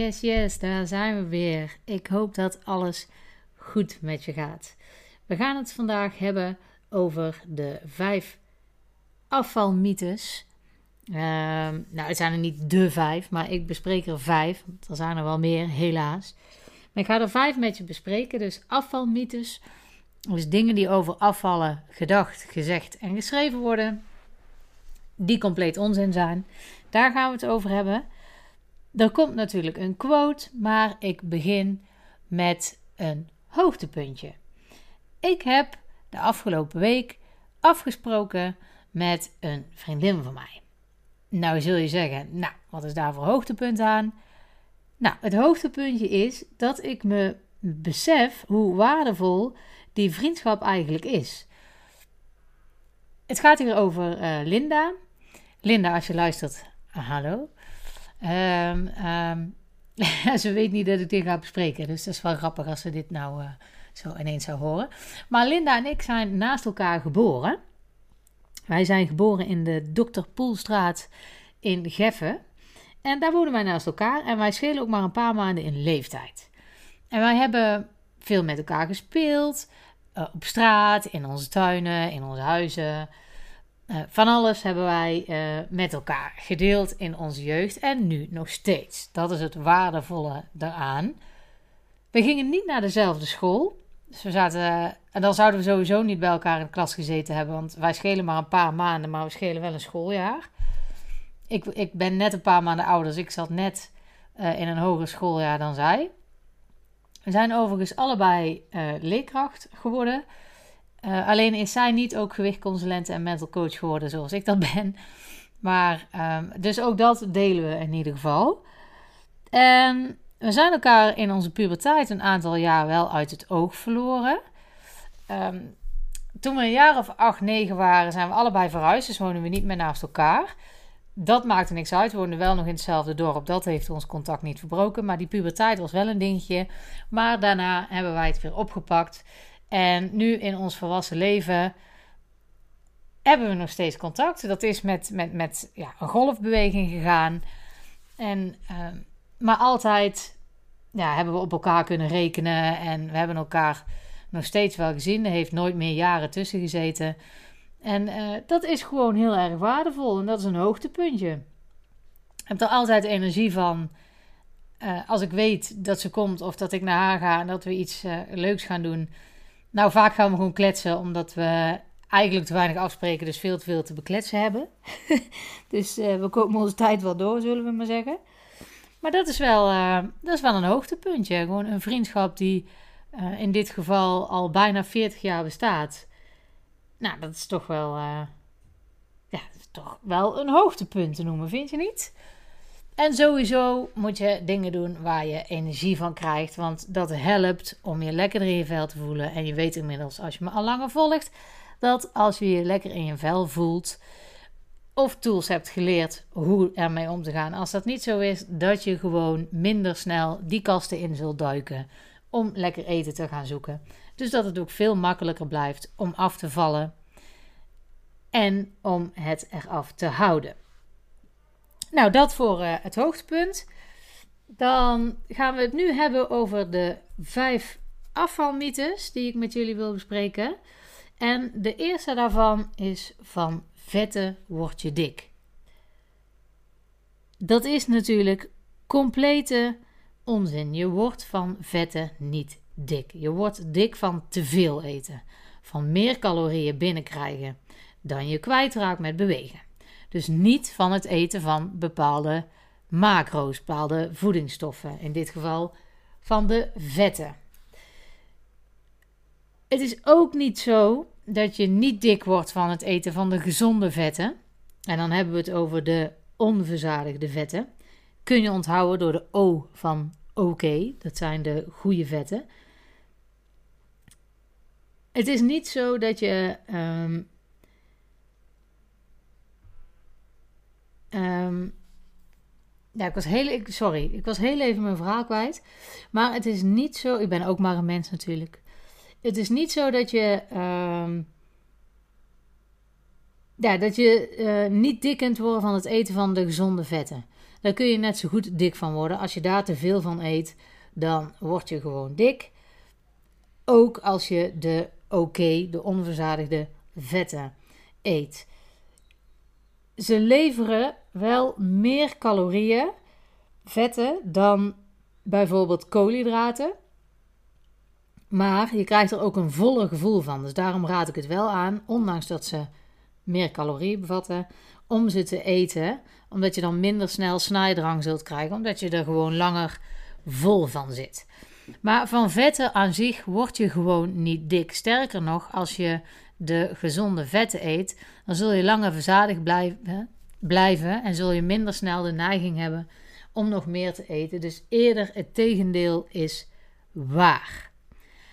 Yes, yes, daar zijn we weer. Ik hoop dat alles goed met je gaat. We gaan het vandaag hebben over de vijf afvalmythes. Uh, nou, het zijn er niet de vijf, maar ik bespreek er vijf. Er zijn er wel meer, helaas. Maar ik ga er vijf met je bespreken. Dus afvalmythes. Dus dingen die over afvallen gedacht, gezegd en geschreven worden. Die compleet onzin zijn. Daar gaan we het over hebben. Er komt natuurlijk een quote, maar ik begin met een hoogtepuntje. Ik heb de afgelopen week afgesproken met een vriendin van mij. Nou zul je zeggen, nou, wat is daar voor hoogtepunt aan? Nou, het hoogtepuntje is dat ik me besef hoe waardevol die vriendschap eigenlijk is. Het gaat hier over uh, Linda. Linda, als je luistert, hallo. Um, um, ze weet niet dat ik dit ga bespreken. Dus dat is wel grappig als ze dit nou uh, zo ineens zou horen. Maar Linda en ik zijn naast elkaar geboren. Wij zijn geboren in de Dr. Poelstraat in Geffen. En daar wonen wij naast elkaar. En wij schelen ook maar een paar maanden in leeftijd. En wij hebben veel met elkaar gespeeld. Uh, op straat, in onze tuinen, in onze huizen. Uh, van alles hebben wij uh, met elkaar gedeeld in onze jeugd en nu nog steeds. Dat is het waardevolle daaraan. We gingen niet naar dezelfde school. Dus we zaten, en dan zouden we sowieso niet bij elkaar in de klas gezeten hebben, want wij schelen maar een paar maanden, maar we schelen wel een schooljaar. Ik, ik ben net een paar maanden ouder, dus ik zat net uh, in een hoger schooljaar dan zij. We zijn overigens allebei leerkracht geworden. Uh, alleen is zij niet ook gewichtconsulent en mental coach geworden zoals ik dat ben. Maar um, dus ook dat delen we in ieder geval. En we zijn elkaar in onze puberteit een aantal jaar wel uit het oog verloren. Um, toen we een jaar of acht, negen waren, zijn we allebei verhuisd. Dus wonen we niet meer naast elkaar. Dat maakte niks uit. We woonden wel nog in hetzelfde dorp. Dat heeft ons contact niet verbroken. Maar die puberteit was wel een dingetje. Maar daarna hebben wij het weer opgepakt. En nu in ons volwassen leven hebben we nog steeds contact. Dat is met, met, met ja, een golfbeweging gegaan. En, uh, maar altijd ja, hebben we op elkaar kunnen rekenen. En we hebben elkaar nog steeds wel gezien. Er heeft nooit meer jaren tussen gezeten. En uh, dat is gewoon heel erg waardevol. En dat is een hoogtepuntje. Ik heb er altijd energie van. Uh, als ik weet dat ze komt of dat ik naar haar ga en dat we iets uh, leuks gaan doen nou, vaak gaan we gewoon kletsen, omdat we eigenlijk te weinig afspreken, dus veel te veel te bekletsen hebben. dus uh, we komen onze tijd wel door, zullen we maar zeggen. Maar dat is wel, uh, dat is wel een hoogtepuntje. Gewoon een vriendschap die uh, in dit geval al bijna 40 jaar bestaat. Nou, dat is toch wel, ja, is toch wel een hoogtepunt te noemen, vind je niet? En sowieso moet je dingen doen waar je energie van krijgt. Want dat helpt om je lekker in je vel te voelen. En je weet inmiddels, als je me al langer volgt, dat als je je lekker in je vel voelt. Of tools hebt geleerd hoe ermee om te gaan. Als dat niet zo is, dat je gewoon minder snel die kasten in zult duiken. Om lekker eten te gaan zoeken. Dus dat het ook veel makkelijker blijft om af te vallen. En om het eraf te houden. Nou, dat voor uh, het hoogtepunt. Dan gaan we het nu hebben over de vijf afvalmythes die ik met jullie wil bespreken. En de eerste daarvan is van vetten word je dik. Dat is natuurlijk complete onzin. Je wordt van vetten niet dik. Je wordt dik van te veel eten. Van meer calorieën binnenkrijgen dan je kwijtraakt met bewegen. Dus niet van het eten van bepaalde macro's, bepaalde voedingsstoffen. In dit geval van de vetten. Het is ook niet zo dat je niet dik wordt van het eten van de gezonde vetten. En dan hebben we het over de onverzadigde vetten. Kun je onthouden door de O van oké. Dat zijn de goede vetten. Het is niet zo dat je um, Um, ja, ik was heel, sorry, ik was heel even mijn verhaal kwijt. Maar het is niet zo, ik ben ook maar een mens natuurlijk. Het is niet zo dat je um, dat je eh, niet dik kunt worden van het eten van de gezonde vetten. Daar kun je net zo goed dik van worden. Als je daar te veel van eet, dan word je gewoon dik. Ook als je de oké, de onverzadigde vetten eet. Ze leveren wel meer calorieën, vetten, dan bijvoorbeeld koolhydraten. Maar je krijgt er ook een voller gevoel van. Dus daarom raad ik het wel aan, ondanks dat ze meer calorieën bevatten, om ze te eten. Omdat je dan minder snel snijdrang zult krijgen, omdat je er gewoon langer vol van zit. Maar van vetten aan zich word je gewoon niet dik. Sterker nog, als je de gezonde vetten eet, dan zul je langer verzadigd blijven, blijven en zul je minder snel de neiging hebben om nog meer te eten. Dus eerder het tegendeel is waar.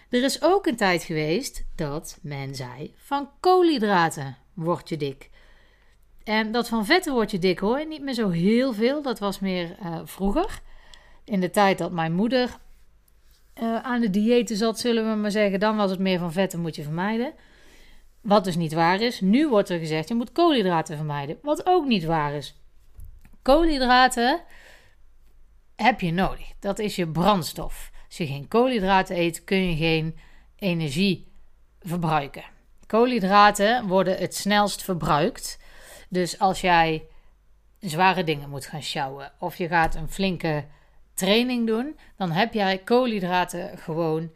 Er is ook een tijd geweest dat men zei: van koolhydraten word je dik. En dat van vetten word je dik hoor, niet meer zo heel veel. Dat was meer uh, vroeger. In de tijd dat mijn moeder uh, aan de diëten zat, zullen we maar zeggen, dan was het meer van vetten moet je vermijden. Wat dus niet waar is. Nu wordt er gezegd, je moet koolhydraten vermijden. Wat ook niet waar is. Koolhydraten heb je nodig. Dat is je brandstof. Als je geen koolhydraten eet, kun je geen energie verbruiken. Koolhydraten worden het snelst verbruikt. Dus als jij zware dingen moet gaan sjouwen of je gaat een flinke training doen, dan heb jij koolhydraten gewoon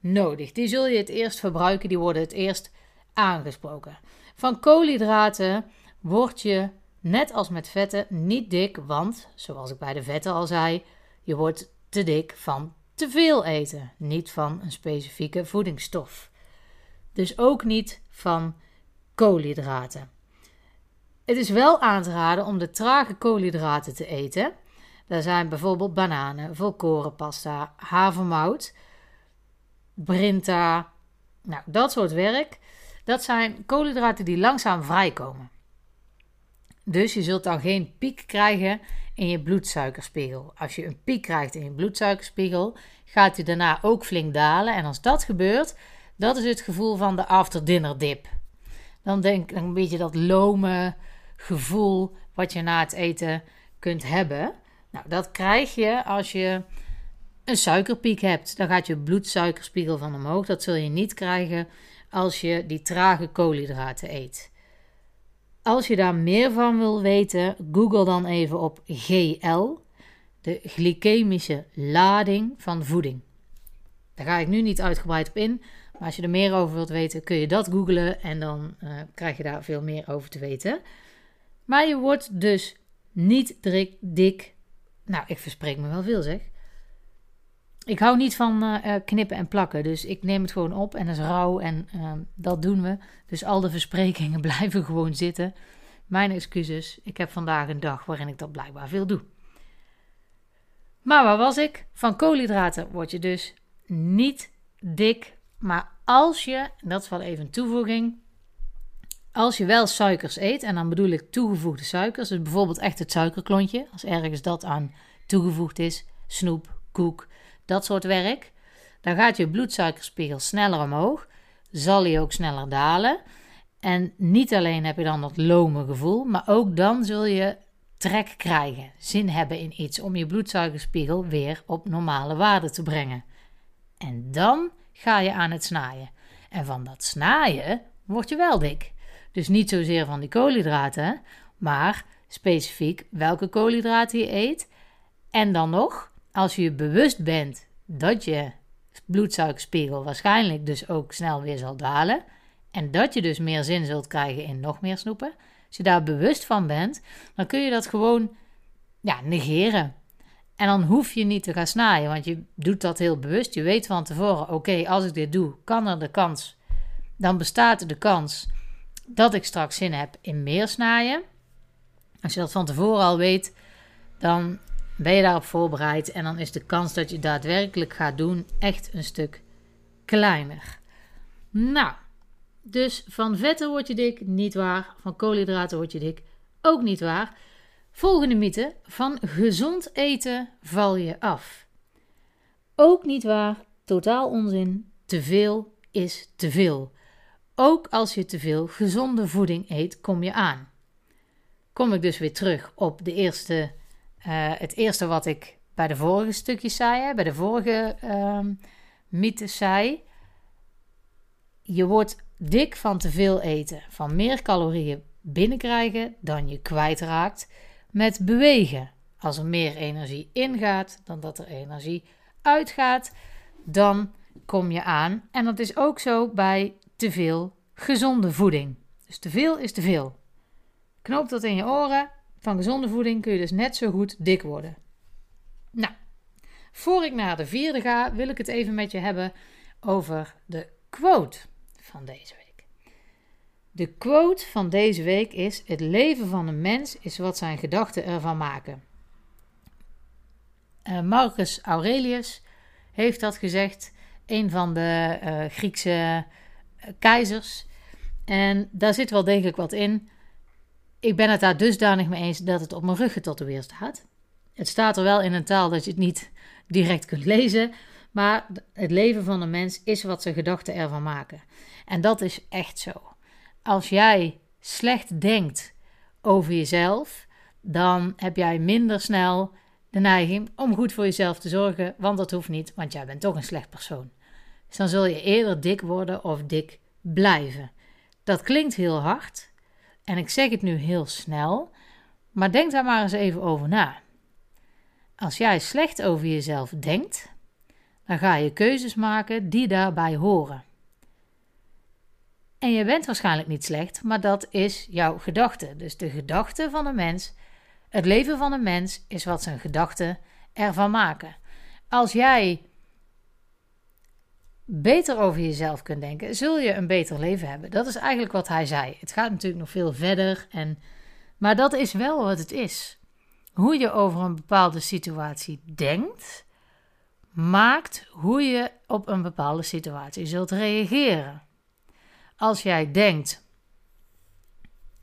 nodig. Die zul je het eerst verbruiken, die worden het eerst aangesproken. Van koolhydraten word je, net als met vetten, niet dik, want, zoals ik bij de vetten al zei, je wordt te dik van te veel eten, niet van een specifieke voedingsstof. Dus ook niet van koolhydraten. Het is wel aan te raden om de trage koolhydraten te eten. Daar zijn bijvoorbeeld bananen, volkorenpasta, havermout, brinta, nou dat soort werk. Dat zijn koolhydraten die langzaam vrijkomen. Dus je zult dan geen piek krijgen in je bloedsuikerspiegel. Als je een piek krijgt in je bloedsuikerspiegel, gaat hij daarna ook flink dalen. En als dat gebeurt, dat is het gevoel van de after dinner dip. Dan denk dan een beetje dat lome gevoel wat je na het eten kunt hebben. Nou, dat krijg je als je een suikerpiek hebt. Dan gaat je bloedsuikerspiegel van omhoog. Dat zul je niet krijgen als je die trage koolhydraten eet. Als je daar meer van wil weten, google dan even op GL, de glycemische lading van voeding. Daar ga ik nu niet uitgebreid op in, maar als je er meer over wilt weten, kun je dat googlen en dan uh, krijg je daar veel meer over te weten. Maar je wordt dus niet dik. Nou, ik verspreek me wel veel zeg. Ik hou niet van uh, knippen en plakken, dus ik neem het gewoon op en dat is rauw en uh, dat doen we. Dus al de versprekingen blijven gewoon zitten. Mijn excuses, ik heb vandaag een dag waarin ik dat blijkbaar veel doe. Maar waar was ik? Van koolhydraten word je dus niet dik. Maar als je, dat is wel even een toevoeging, als je wel suikers eet, en dan bedoel ik toegevoegde suikers, dus bijvoorbeeld echt het suikerklontje, als ergens dat aan toegevoegd is, snoep, koek, dat soort werk, dan gaat je bloedsuikerspiegel sneller omhoog, zal hij ook sneller dalen. En niet alleen heb je dan dat lome gevoel, maar ook dan zul je trek krijgen, zin hebben in iets om je bloedsuikerspiegel weer op normale waarde te brengen. En dan ga je aan het snaaien. En van dat snaaien word je wel dik. Dus niet zozeer van die koolhydraten, maar specifiek welke koolhydraten je eet. En dan nog, als je bewust bent dat je bloedsuikerspiegel waarschijnlijk dus ook snel weer zal dalen. En dat je dus meer zin zult krijgen in nog meer snoepen. Als je daar bewust van bent, dan kun je dat gewoon ja, negeren. En dan hoef je niet te gaan snijden, want je doet dat heel bewust. Je weet van tevoren: oké, als ik dit doe, kan er de kans. Dan bestaat de kans dat ik straks zin heb in meer snijden. Als je dat van tevoren al weet, dan ben je daarop voorbereid en dan is de kans dat je daadwerkelijk gaat doen echt een stuk kleiner. Nou, dus van vetten word je dik, niet waar. Van koolhydraten word je dik, ook niet waar. Volgende mythe: van gezond eten val je af. Ook niet waar, totaal onzin. Te veel is te veel. ook als je te veel gezonde voeding eet, kom je aan. Kom ik dus weer terug op de eerste, het eerste wat ik bij de vorige stukjes zei, bij de vorige uh, mythes zei. Je wordt dik van te veel eten, van meer calorieën binnenkrijgen dan je kwijtraakt met bewegen. Als er meer energie ingaat dan dat er energie uitgaat, dan kom je aan. En dat is ook zo bij te veel gezonde voeding. Dus te veel is te veel. Knoop dat in je oren. Van gezonde voeding kun je dus net zo goed dik worden. Nou, voor ik naar de vierde ga, wil ik het even met je hebben over de quote van deze week. De quote van deze week is: Het leven van een mens is wat zijn gedachten ervan maken. Uh, Marcus Aurelius heeft dat gezegd, een van de uh, Griekse uh, keizers. En daar zit wel degelijk wat in. Ik ben het daar dusdanig mee eens dat het op mijn rug getatoeëerd staat. Het staat er wel in een taal dat je het niet direct kunt lezen. Maar het leven van een mens is wat zijn gedachten ervan maken. En dat is echt zo. Als jij slecht denkt over jezelf, dan heb jij minder snel de neiging om goed voor jezelf te zorgen, want dat hoeft niet, want jij bent toch een slecht persoon. Dus dan zul je eerder dik worden of dik blijven. Dat klinkt heel hard en ik zeg het nu heel snel, maar denk daar maar eens even over na. Als jij slecht over jezelf denkt, dan ga je keuzes maken die daarbij horen. En je bent waarschijnlijk niet slecht, maar dat is jouw gedachte. Dus de gedachte van een mens het leven van een mens is wat zijn gedachten ervan maken. Als jij beter over jezelf kunt denken, zul je een beter leven hebben. Dat is eigenlijk wat hij zei. Het gaat natuurlijk nog veel verder, en, maar dat is wel wat het is. Hoe je over een bepaalde situatie denkt, maakt hoe je op een bepaalde situatie zult reageren. Als jij denkt,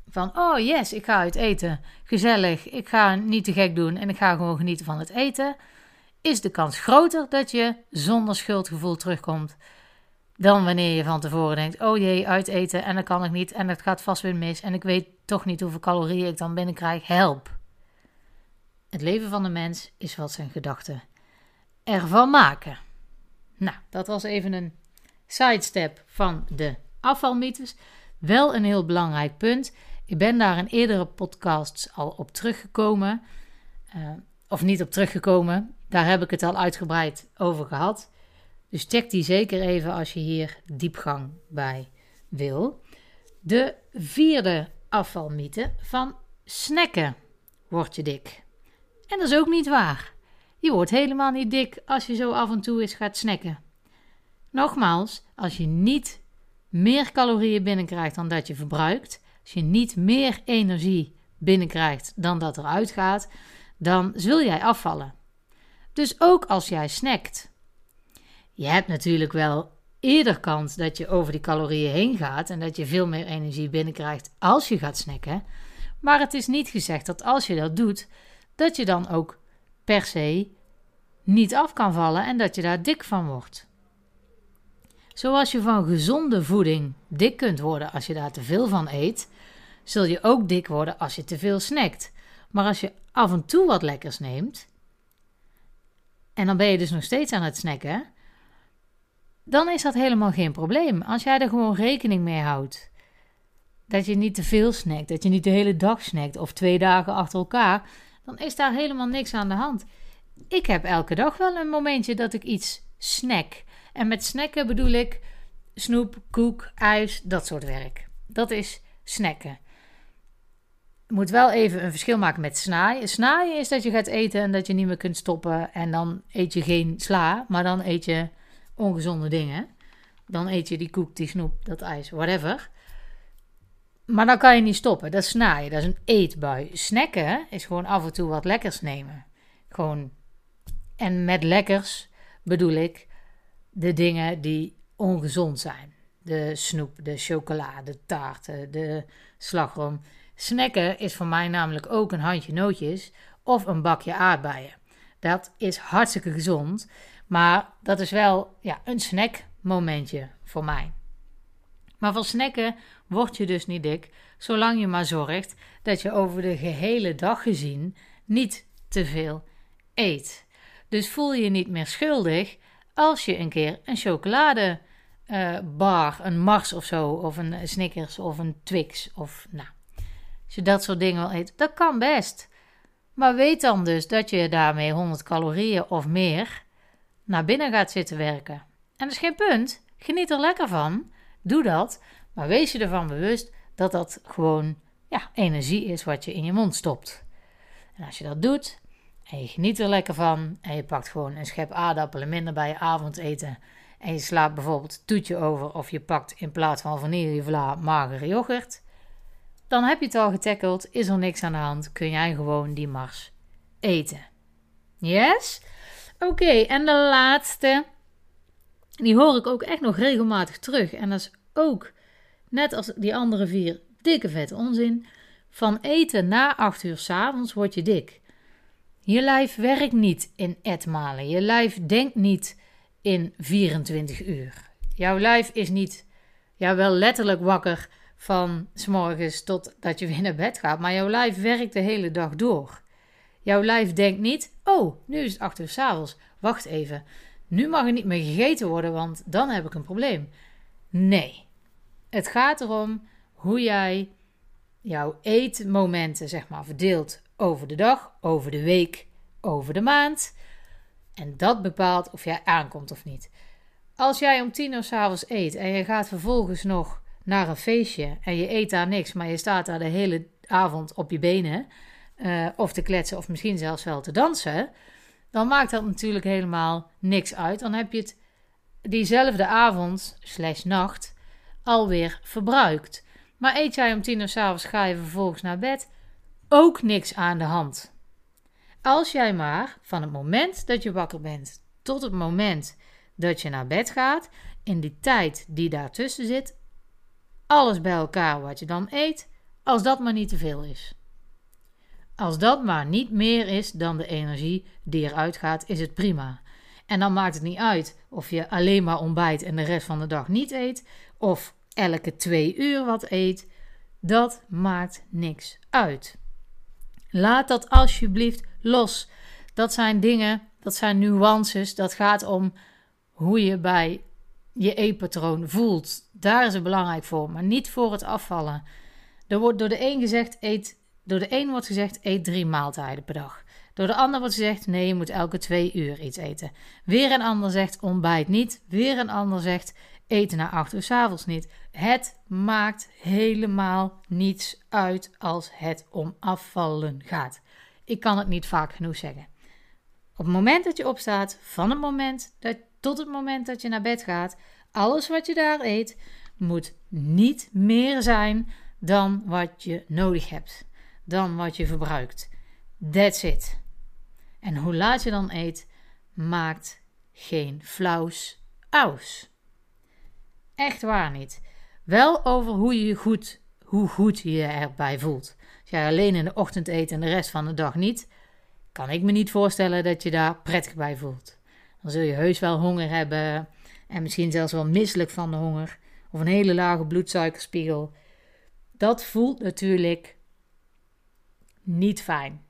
van, oh yes, ik ga uit eten. Gezellig, ik ga niet te gek doen en ik ga gewoon genieten van het eten. Is de kans groter dat je zonder schuldgevoel terugkomt. Dan wanneer je van tevoren denkt, oh jee, uit eten en dat kan ik niet en dat gaat vast weer mis. En ik weet toch niet hoeveel calorieën ik dan binnenkrijg. Help. Het leven van de mens is wat zijn gedachten ervan maken. Nou, dat was even een sidestep van de afvalmythes. Wel een heel belangrijk punt. Ik ben daar in eerdere podcasts al op teruggekomen. Uh, of niet op teruggekomen. Daar heb ik het al uitgebreid over gehad. Dus check die zeker even als je hier diepgang bij wil. De vierde afvalmythe van snacken word je dik. En dat is ook niet waar. Je wordt helemaal niet dik als je zo af en toe eens gaat snacken. Nogmaals, als je niet meer calorieën binnenkrijgt dan dat je verbruikt, als je niet meer energie binnenkrijgt dan dat eruit gaat, dan zul jij afvallen. Dus ook als jij snackt. Je hebt natuurlijk wel eerder kans dat je over die calorieën heen gaat en dat je veel meer energie binnenkrijgt als je gaat snacken. Maar het is niet gezegd dat als je dat doet, dat je dan ook per se niet af kan vallen en dat je daar dik van wordt. Zoals je van gezonde voeding dik kunt worden als je daar te veel van eet, zul je ook dik worden als je te veel snackt. Maar als je af en toe wat lekkers neemt, en dan ben je dus nog steeds aan het snacken, dan is dat helemaal geen probleem. Als jij er gewoon rekening mee houdt dat je niet te veel snackt, dat je niet de hele dag snackt of twee dagen achter elkaar, dan is daar helemaal niks aan de hand. Ik heb elke dag wel een momentje dat ik iets snack. En met snacken bedoel ik snoep, koek, ijs, dat soort werk. Dat is snacken moet wel even een verschil maken met snaaien. Snaaien is dat je gaat eten en dat je niet meer kunt stoppen. En dan eet je geen sla, maar dan eet je ongezonde dingen. Dan eet je die koek, die snoep, dat ijs, whatever. Maar dan kan je niet stoppen. Dat is snaaien, dat is een eetbui. Snacken is gewoon af en toe wat lekkers nemen. Gewoon. En met lekkers bedoel ik de dingen die ongezond zijn. De snoep, de chocolade, de taarten, de slagroom. Snacken is voor mij namelijk ook een handje nootjes of een bakje aardbeien. Dat is hartstikke gezond, maar dat is wel ja, een snackmomentje voor mij. Maar van snacken word je dus niet dik, zolang je maar zorgt dat je over de gehele dag gezien niet te veel eet. Dus voel je niet meer schuldig als je een keer een chocoladebar, uh, een Mars of zo, of een Snickers of een Twix of nou, dat soort dingen wil eten, dat kan best. Maar weet dan dus dat je daarmee 100 calorieën of meer naar binnen gaat zitten werken. En dat is geen punt. Geniet er lekker van. Doe dat. Maar wees je ervan bewust dat dat gewoon ja, energie is wat je in je mond stopt. En als je dat doet en je geniet er lekker van en je pakt gewoon een schep aardappelen minder bij je avondeten en je slaat bijvoorbeeld toetje over of je pakt in plaats van vanillevla magere yoghurt, dan heb je het al getackeld, is er niks aan de hand, kun jij gewoon die mars eten. Yes? Oké, en de laatste, die hoor ik ook echt nog regelmatig terug. En dat is ook, net als die andere vier, dikke vet onzin. Van eten na 8 uur s avonds word je dik. Je lijf werkt niet in etmalen. Je lijf denkt niet in 24 uur. Jouw lijf is niet, ja wel letterlijk wakker van s tot dat je weer naar bed gaat. Maar jouw lijf werkt de hele dag door. Jouw lijf denkt niet: oh, nu is het acht uur s'avonds. Wacht even. Nu mag er niet meer gegeten worden, want dan heb ik een probleem. Nee. Het gaat erom hoe jij jouw eetmomenten, zeg maar, verdeelt over de dag, over de week, over de maand. En dat bepaalt of jij aankomt of niet. Als jij om tien uur s'avonds eet en je gaat vervolgens nog naar een feestje en je eet daar niks, maar je staat daar de hele avond op je benen uh, of te kletsen of misschien zelfs wel te dansen, dan maakt dat natuurlijk helemaal niks uit. Dan heb je het diezelfde avond slash nacht alweer verbruikt. Maar eet jij om tien uur s'avonds, ga je vervolgens naar bed, ook niks aan de hand. Als jij maar van het moment dat je wakker bent tot het moment dat je naar bed gaat, in die tijd die daartussen zit, alles bij elkaar wat je dan eet, als dat maar niet te veel is. Als dat maar niet meer is dan de energie die eruit gaat, is het prima. En dan maakt het niet uit of je alleen maar ontbijt en de rest van de dag niet eet, of elke twee uur wat eet. Dat maakt niks uit. Laat dat alsjeblieft los. Dat zijn dingen, dat zijn nuances. Dat gaat om hoe je bij je eetpatroon voelt. Daar is het belangrijk voor, maar niet voor het afvallen. Er wordt door de een gezegd: eet, door de een wordt gezegd: eet drie maaltijden per dag. Door de ander wordt gezegd: nee, je moet elke twee uur iets eten. Weer een ander zegt: ontbijt niet. Weer een ander zegt: eten na acht uur s avonds niet. Het maakt helemaal niets uit als het om afvallen gaat. Ik kan het niet vaak genoeg zeggen. Op het moment dat je opstaat, van het moment dat, tot het moment dat je naar bed gaat, alles wat je daar eet moet niet meer zijn dan wat je nodig hebt, dan wat je verbruikt. That's it. En hoe laat je dan eet, maakt geen flauws aus. Echt waar niet. Wel over hoe je goed, hoe goed je je erbij voelt. Als jij alleen in de ochtend eet en de rest van de dag niet, kan ik me niet voorstellen dat je daar prettig bij voelt. Dan zul je heus wel honger hebben en misschien zelfs wel misselijk van de honger of een hele lage bloedsuikerspiegel. Dat voelt natuurlijk niet fijn.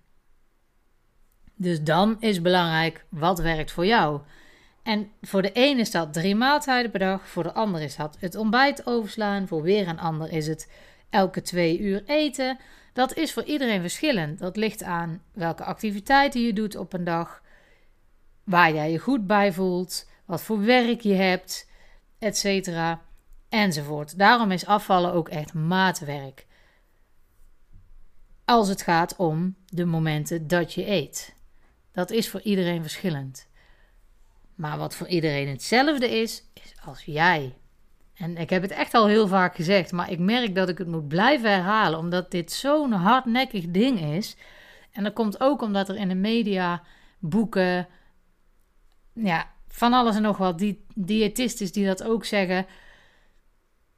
Dus dan is belangrijk wat werkt voor jou. En voor de ene is dat drie maaltijden per dag, voor de ander is dat het ontbijt overslaan, voor weer een ander is het elke twee uur eten. Dat is voor iedereen verschillend. Dat ligt aan welke activiteiten je doet op een dag, waar jij je goed bij voelt, wat voor werk je hebt, etc. enzovoort. Daarom is afvallen ook echt maatwerk. Als het gaat om de momenten dat je eet. Dat is voor iedereen verschillend. Maar wat voor iedereen hetzelfde is, is als jij. En ik heb het echt al heel vaak gezegd, maar ik merk dat ik het moet blijven herhalen, omdat dit zo'n hardnekkig ding is. En dat komt ook omdat er in de media, boeken, ja, van alles en nog wat, die diëtisten die dat ook zeggen.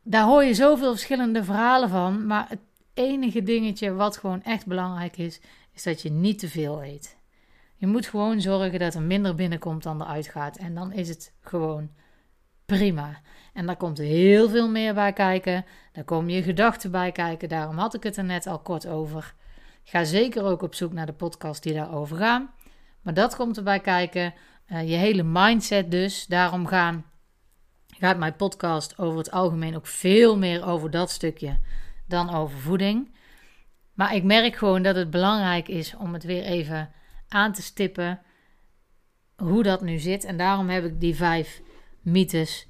Daar hoor je zoveel verschillende verhalen van, maar het enige dingetje wat gewoon echt belangrijk is, is dat je niet te veel eet. Je moet gewoon zorgen dat er minder binnenkomt dan eruit gaat. En dan is het gewoon prima. En daar komt heel veel meer bij kijken. Daar komen je gedachten bij kijken. Daarom had ik het er net al kort over. Ga zeker ook op zoek naar de podcast die daarover gaan. Maar dat komt erbij kijken. Uh, je hele mindset dus. Daarom gaan, gaat mijn podcast over het algemeen ook veel meer over dat stukje dan over voeding. Maar ik merk gewoon dat het belangrijk is om het weer even aan te stippen hoe dat nu zit. En daarom heb ik die vijf mythes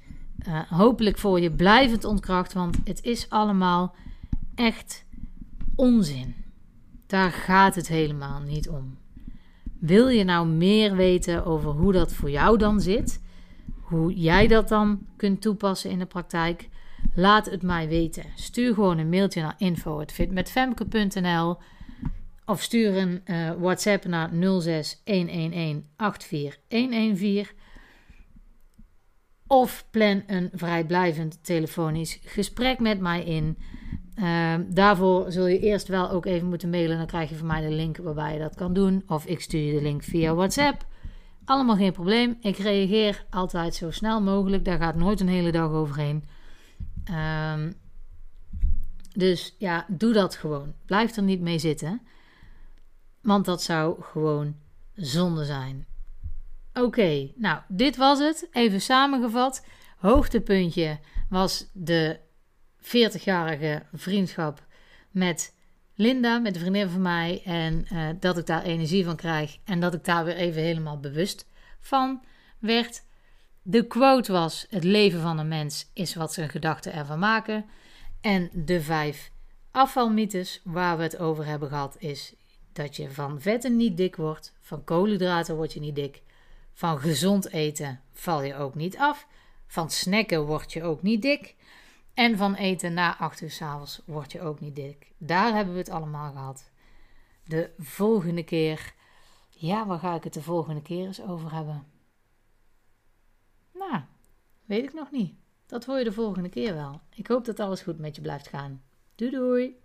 uh, hopelijk voor je blijvend ontkracht. Want het is allemaal echt onzin. Daar gaat het helemaal niet om. Wil je nou meer weten over hoe dat voor jou dan zit? Hoe jij dat dan kunt toepassen in de praktijk? Laat het mij weten. Stuur gewoon een mailtje naar info.fitmetfemke.nl of stuur een uh, WhatsApp naar 06 111 84114 of plan een vrijblijvend telefonisch gesprek met mij in. Uh, daarvoor zul je eerst wel ook even moeten mailen. Dan krijg je van mij de link waarbij je dat kan doen. Of ik stuur je de link via WhatsApp. Allemaal geen probleem. Ik reageer altijd zo snel mogelijk. Daar gaat nooit een hele dag overheen. Um, dus ja, doe dat gewoon. Blijf er niet mee zitten. Want dat zou gewoon zonde zijn. Oké, nou, dit was het. Even samengevat. Hoogtepuntje was de 40-jarige vriendschap met Linda, met een vriendin van mij. En uh, dat ik daar energie van krijg. En dat ik daar weer even helemaal bewust van werd. De quote was: Het leven van een mens is wat zijn gedachten ervan maken. En de vijf afvalmythes waar we het over hebben gehad is dat je van vetten niet dik wordt, van koolhydraten word je niet dik, van gezond eten val je ook niet af, van snacken word je ook niet dik en van eten na 8 uur s avonds word je ook niet dik. Daar hebben we het allemaal gehad. De volgende keer, ja, waar ga ik het de volgende keer eens over hebben? Nou, weet ik nog niet. Dat hoor je de volgende keer wel. Ik hoop dat alles goed met je blijft gaan. Doei doei!